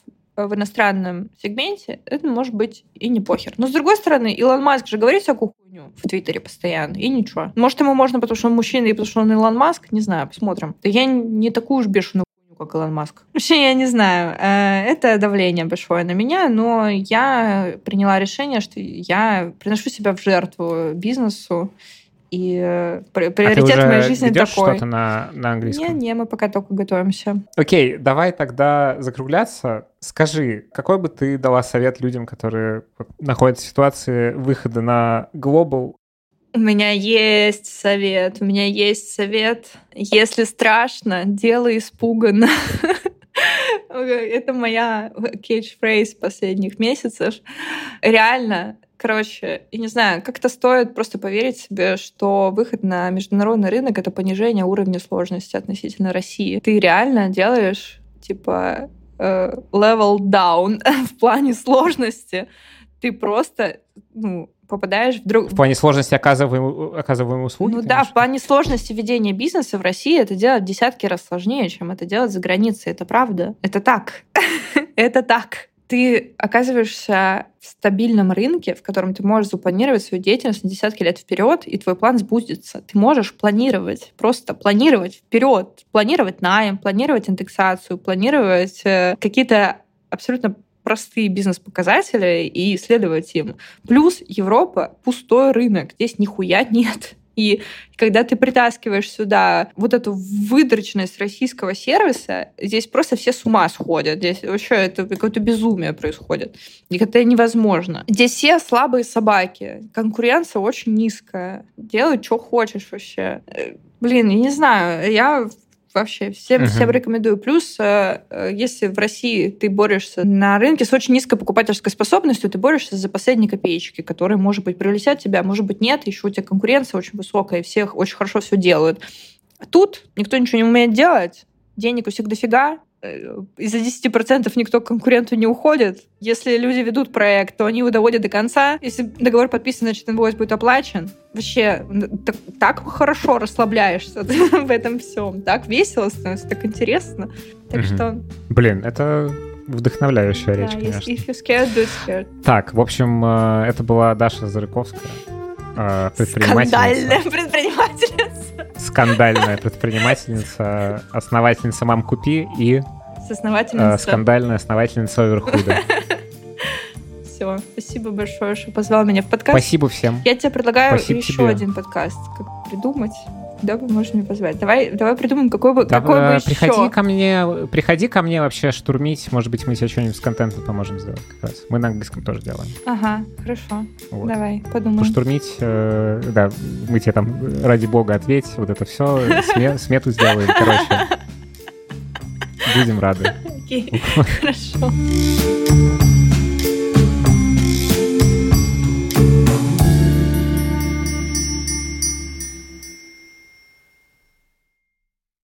в иностранном сегменте, это может быть и не похер. Но с другой стороны, Илон Маск же говорит всякую хуйню в Твиттере постоянно, и ничего. Может, ему можно, потому что он мужчина, и потому что он Илон Маск, не знаю, посмотрим. Я не такую уж бешеную как Илон Маск. [LAUGHS] Вообще, я не знаю. Э, это давление большое на меня, но я приняла решение, что я приношу себя в жертву бизнесу, и э, приоритет а в моей жизни такой. что-то на, на английском? Не, не, мы пока только готовимся. Окей, давай тогда закругляться. Скажи, какой бы ты дала совет людям, которые находятся в ситуации выхода на глобал? У меня есть совет, у меня есть совет. Если страшно, делай испуганно. [LAUGHS] Это моя кейдж-фрейз последних месяцев. Реально, Короче, я не знаю, как-то стоит просто поверить себе, что выход на международный рынок — это понижение уровня сложности относительно России. Ты реально делаешь, типа, э, level down [LAUGHS] в плане сложности. Ты просто, ну, попадаешь в друг... В плане сложности оказываемой, оказываемой услуги? Ну конечно. да, в плане сложности ведения бизнеса в России это делать десятки раз сложнее, чем это делать за границей. Это правда. Это так. [LAUGHS] это так ты оказываешься в стабильном рынке, в котором ты можешь запланировать свою деятельность на десятки лет вперед, и твой план сбудется. Ты можешь планировать, просто планировать вперед, планировать найм, планировать индексацию, планировать э, какие-то абсолютно простые бизнес-показатели и исследовать им. Плюс Европа — пустой рынок, здесь нихуя нет. И когда ты притаскиваешь сюда вот эту выдроченность российского сервиса, здесь просто все с ума сходят. Здесь вообще это какое-то безумие происходит. И это невозможно. Здесь все слабые собаки. Конкуренция очень низкая. Делай, что хочешь вообще. Э, блин, я не знаю. Я вообще всем, uh-huh. всем рекомендую. Плюс, э, э, если в России ты борешься на рынке с очень низкой покупательской способностью, ты борешься за последние копеечки, которые, может быть, прилетят тебя, может быть, нет, еще у тебя конкуренция очень высокая, и всех очень хорошо все делают. Тут никто ничего не умеет делать, денег у всех дофига, из-за 10% никто к конкуренту не уходит. Если люди ведут проект, то они его доводят до конца. Если договор подписан, значит, инвойс будет оплачен. Вообще, так, так хорошо расслабляешься [LAUGHS] в этом всем. Так весело становится, так интересно. Так что... Блин, это вдохновляющая речь, конечно. If you scared, do scared. Так, в общем, э, это была Даша Зарыковская, э, предпринимательница. Скандальная предпринимательница скандальная предпринимательница, основательница Мам Купи и э, скандальная основательница Оверхуда. Все, спасибо большое, что позвал меня в подкаст. Спасибо всем. Я тебе предлагаю спасибо еще тебе. один подкаст, как придумать. Да, вы можете меня позвать. Давай, давай придумаем, какой бы, да, какой бы э, приходи еще. ко мне, приходи ко мне вообще штурмить. Может быть, мы тебе что-нибудь с контентом поможем сделать как раз. Мы на английском тоже делаем. Ага, хорошо. Вот. Давай, подумаем. Поштурмить, э, да, мы тебе там ради бога ответь, вот это все, сме, смету сделаем, короче. [LAUGHS] Будем рады. Окей, хорошо.